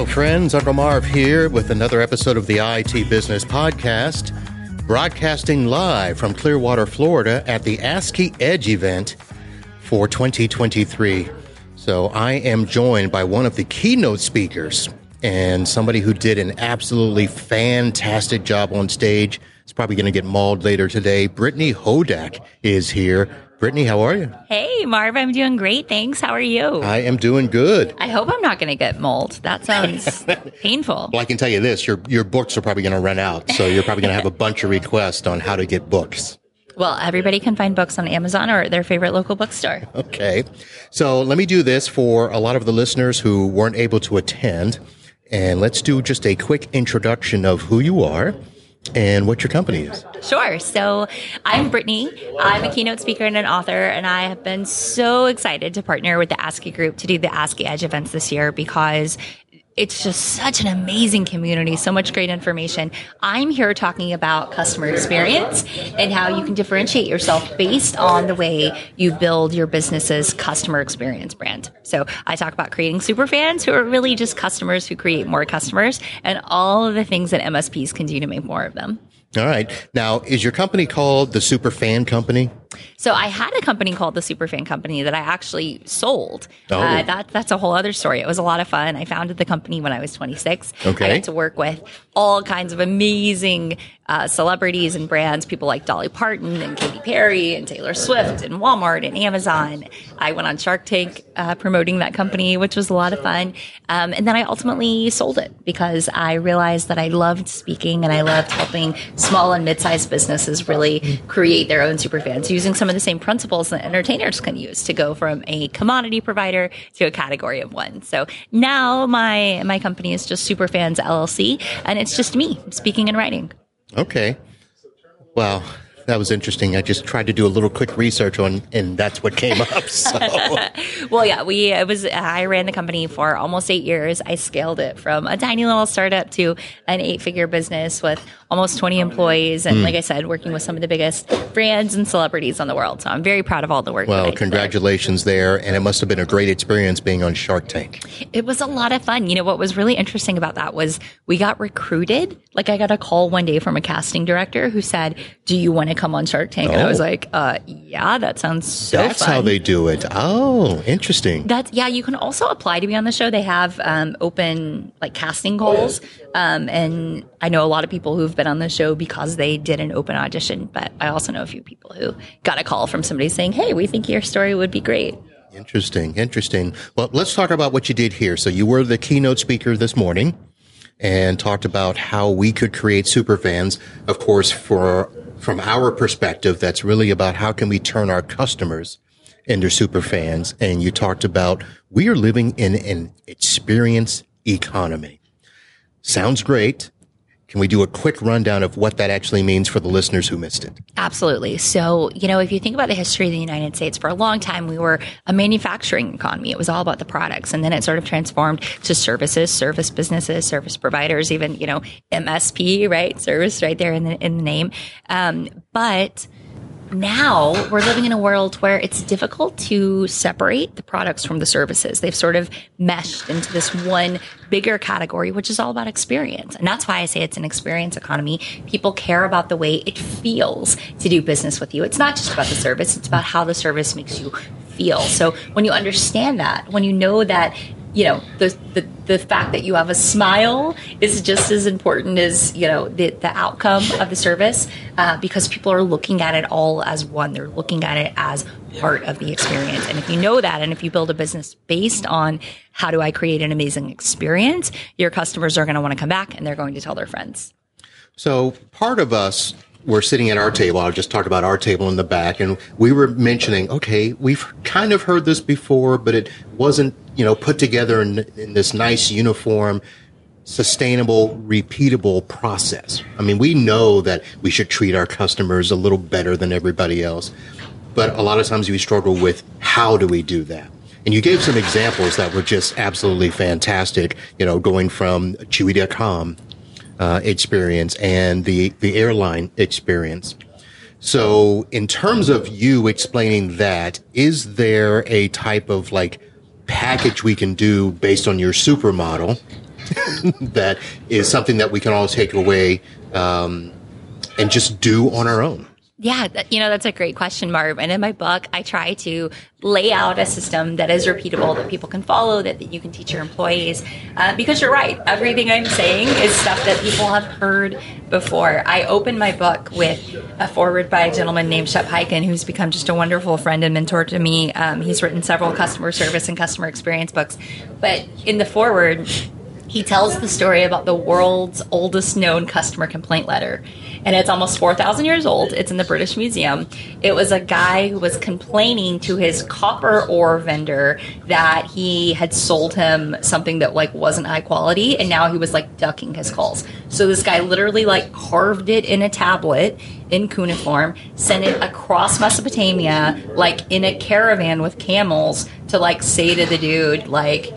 Hello, friends. Uncle Marv here with another episode of the IT Business Podcast, broadcasting live from Clearwater, Florida at the ASCII Edge event for 2023. So I am joined by one of the keynote speakers and somebody who did an absolutely fantastic job on stage. It's probably going to get mauled later today. Brittany Hodak is here. Brittany, how are you? Hey, Marv, I'm doing great. Thanks. How are you? I am doing good. I hope I'm not going to get mold. That sounds painful. Well, I can tell you this: your your books are probably going to run out, so you're probably going to have a bunch of requests on how to get books. Well, everybody can find books on Amazon or their favorite local bookstore. Okay, so let me do this for a lot of the listeners who weren't able to attend, and let's do just a quick introduction of who you are and what your company is. Sure. So I'm Brittany. I'm a keynote speaker and an author, and I have been so excited to partner with the ASCII group to do the ASCII Edge events this year because it's just such an amazing community, so much great information. I'm here talking about customer experience and how you can differentiate yourself based on the way you build your business's customer experience brand. So I talk about creating super fans who are really just customers who create more customers and all of the things that MSPs can do to make more of them. All right. Now, is your company called the Super Fan Company? So I had a company called the Superfan Company that I actually sold. Oh. Uh, that, that's a whole other story. It was a lot of fun. I founded the company when I was 26. Okay. I got to work with all kinds of amazing uh, celebrities and brands, people like Dolly Parton and Katy Perry and Taylor Swift and Walmart and Amazon. I went on Shark Tank uh, promoting that company, which was a lot of fun. Um, and then I ultimately sold it because I realized that I loved speaking and I loved helping small and mid-sized businesses really create their own superfans using some of the same principles that entertainers can use to go from a commodity provider to a category of one. So now my my company is just Superfans LLC, and it's just me speaking and writing. Okay. Wow that was interesting. I just tried to do a little quick research on, and that's what came up. So, well, yeah, we it was. I ran the company for almost eight years. I scaled it from a tiny little startup to an eight-figure business with almost 20 employees, and mm. like I said, working with some of the biggest brands and celebrities on the world. So I'm very proud of all the work. Well, congratulations there, and it must have been a great experience being on Shark Tank. It was a lot of fun. You know what was really interesting about that was we got recruited. Like I got a call one day from a casting director who said, "Do you want to come on Shark Tank?" Oh. And I was oh. like, uh, "Yeah, that sounds so." That's fun. how they do it. Oh, interesting. That's yeah. You can also apply to be on the show. They have um, open like casting calls, um, and I know a lot of people who've been on the show because they did an open audition. But I also know a few people who got a call from somebody saying, "Hey, we think your story would be great." Interesting, interesting. Well, let's talk about what you did here. So you were the keynote speaker this morning and talked about how we could create super fans. Of course, for from our perspective, that's really about how can we turn our customers into super fans. And you talked about we are living in an experience economy. Sounds great. Can we do a quick rundown of what that actually means for the listeners who missed it? Absolutely. So, you know, if you think about the history of the United States, for a long time we were a manufacturing economy. It was all about the products. And then it sort of transformed to services, service businesses, service providers, even, you know, MSP, right? Service right there in the, in the name. Um, but now we're living in a world where it's difficult to separate the products from the services. They've sort of meshed into this one bigger category, which is all about experience. And that's why I say it's an experience economy. People care about the way it feels to do business with you. It's not just about the service. It's about how the service makes you feel. So when you understand that, when you know that you know the, the the fact that you have a smile is just as important as you know the the outcome of the service uh, because people are looking at it all as one. They're looking at it as part of the experience. And if you know that and if you build a business based on how do i create an amazing experience your customers are going to want to come back and they're going to tell their friends. So part of us we're sitting at our table. I'll just talk about our table in the back, and we were mentioning, okay, we've kind of heard this before, but it wasn't, you know, put together in, in this nice, uniform, sustainable, repeatable process. I mean, we know that we should treat our customers a little better than everybody else, but a lot of times we struggle with how do we do that. And you gave some examples that were just absolutely fantastic, you know, going from Chewy.com uh, experience and the the airline experience. So, in terms of you explaining that, is there a type of like package we can do based on your supermodel that is something that we can all take away um, and just do on our own? Yeah, you know, that's a great question, Marv. And in my book, I try to lay out a system that is repeatable, that people can follow, that, that you can teach your employees. Uh, because you're right, everything I'm saying is stuff that people have heard before. I open my book with a foreword by a gentleman named Shep Hyken, who's become just a wonderful friend and mentor to me. Um, he's written several customer service and customer experience books. But in the foreword, he tells the story about the world's oldest known customer complaint letter. And it's almost 4,000 years old. It's in the British Museum. It was a guy who was complaining to his copper ore vendor that he had sold him something that like wasn't high quality and now he was like ducking his calls. So this guy literally like carved it in a tablet in cuneiform, sent it across Mesopotamia like in a caravan with camels to like say to the dude like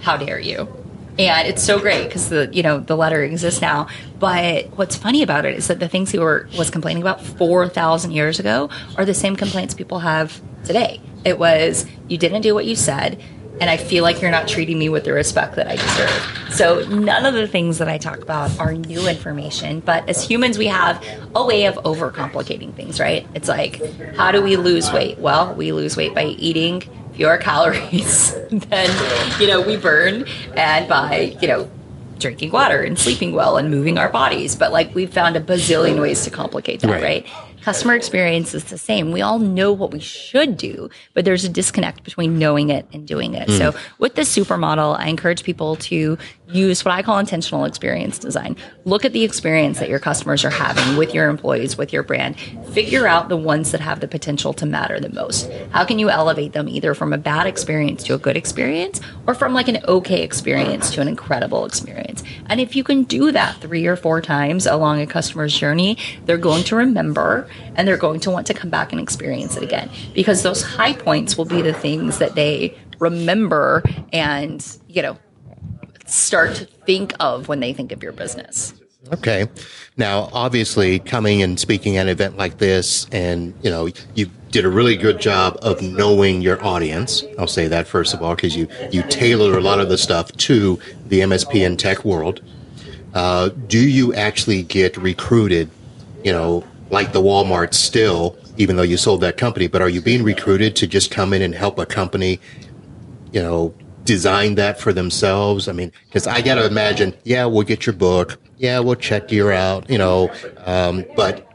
how dare you? And it's so great because the you know the letter exists now but what's funny about it is that the things he were was complaining about 4000 years ago are the same complaints people have today it was you didn't do what you said and I feel like you're not treating me with the respect that I deserve. So none of the things that I talk about are new information, but as humans, we have a way of overcomplicating things, right? It's like, how do we lose weight? Well, we lose weight by eating fewer calories than you know we burn, and by you know drinking water and sleeping well and moving our bodies. But like we've found a bazillion ways to complicate that, right? right? Customer experience is the same. We all know what we should do, but there's a disconnect between knowing it and doing it. Mm. So with the supermodel, I encourage people to use what I call intentional experience design. Look at the experience that your customers are having with your employees, with your brand. Figure out the ones that have the potential to matter the most. How can you elevate them either from a bad experience to a good experience or from like an okay experience to an incredible experience? And if you can do that three or four times along a customer's journey, they're going to remember and they're going to want to come back and experience it again because those high points will be the things that they remember and, you know, start to think of when they think of your business. Okay. Now, obviously, coming and speaking at an event like this, and you know, you did a really good job of knowing your audience. I'll say that first of all, because you you tailor a lot of the stuff to the MSP and tech world. Uh, do you actually get recruited? You know, like the Walmart still, even though you sold that company, but are you being recruited to just come in and help a company, you know, design that for themselves? I mean, because I got to imagine, yeah, we'll get your book. Yeah, we'll check you out, you know, um, but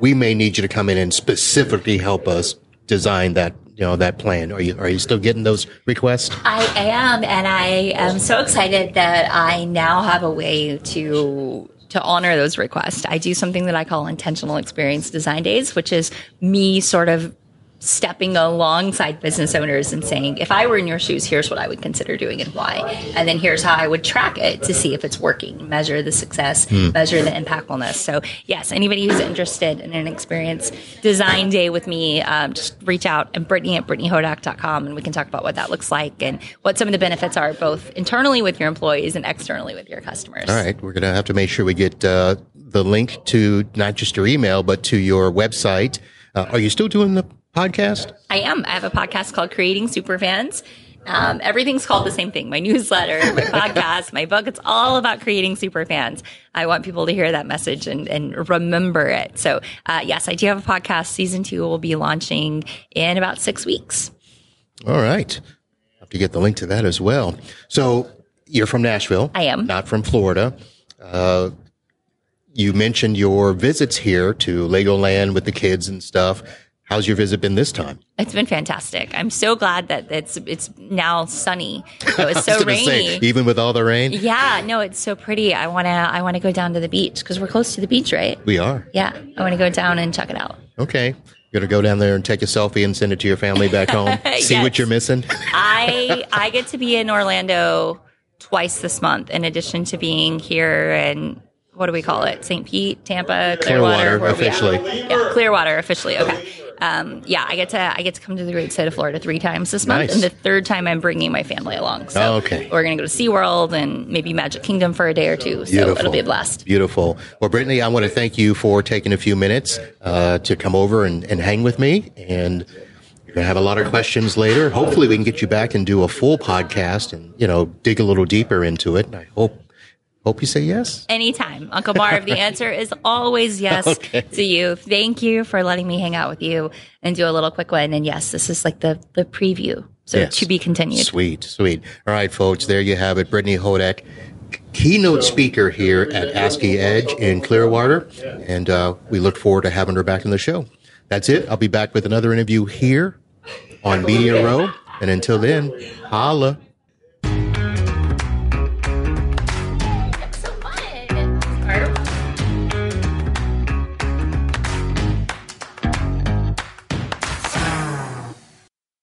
we may need you to come in and specifically help us design that you know that plan are you are you still getting those requests i am and i am so excited that i now have a way to to honor those requests. I do something that I call intentional experience design days, which is me sort of stepping alongside business owners and saying, if I were in your shoes, here's what I would consider doing and why. And then here's how I would track it to see if it's working, measure the success, mm. measure the impactfulness. So, yes, anybody who's interested in an experience design day with me, um, just reach out and Brittany at BrittanyHodak.com and we can talk about what that looks like and what some of the benefits are both internally with your employees and externally with your customers. All right. We're going to have to make sure we get uh, the link to not just your email, but to your website. Uh, are you still doing the podcast? I am. I have a podcast called Creating Superfans. Um, everything's called the same thing. My newsletter, my podcast, my book. It's all about creating super fans. I want people to hear that message and, and remember it. So, uh, yes, I do have a podcast. Season two will be launching in about six weeks. All right. I have to get the link to that as well. So you're from Nashville. I am. Not from Florida. Uh, you mentioned your visits here to Legoland with the kids and stuff. How's your visit been this time? It's been fantastic. I'm so glad that it's it's now sunny. It was so rainy, say, even with all the rain. Yeah, no, it's so pretty. I wanna I wanna go down to the beach because we're close to the beach, right? We are. Yeah, I want to go down and check it out. Okay. You're gonna go down there and take a selfie and send it to your family back home. See yes. what you're missing. I I get to be in Orlando twice this month, in addition to being here and what do we call it? St. Pete, Tampa, Clearwater, Clearwater officially. Yeah, Clearwater officially. Okay um, yeah, I get to I get to come to the great state of Florida three times this month, nice. and the third time I'm bringing my family along. So oh, okay, we're going to go to SeaWorld and maybe Magic Kingdom for a day or two. So Beautiful. it'll be a blast. Beautiful. Well, Brittany, I want to thank you for taking a few minutes uh, to come over and, and hang with me and. You're going to have a lot of questions later. Hopefully we can get you back and do a full podcast and, you know, dig a little deeper into it. And I hope Hope you say yes. Anytime. Uncle Marv, the answer is always yes Okay. to you. Thank you for letting me hang out with you and do a little quick one. And yes, this is like the, the preview. So Yes. to be continued. Sweet, sweet. All right, folks, there you have it. Brittany Hodak, keynote speaker here at ASCII Edge in Clearwater. And uh, we look forward to having her back in the show. That's it. I'll be back with another interview here on Media Row. And until then, holla.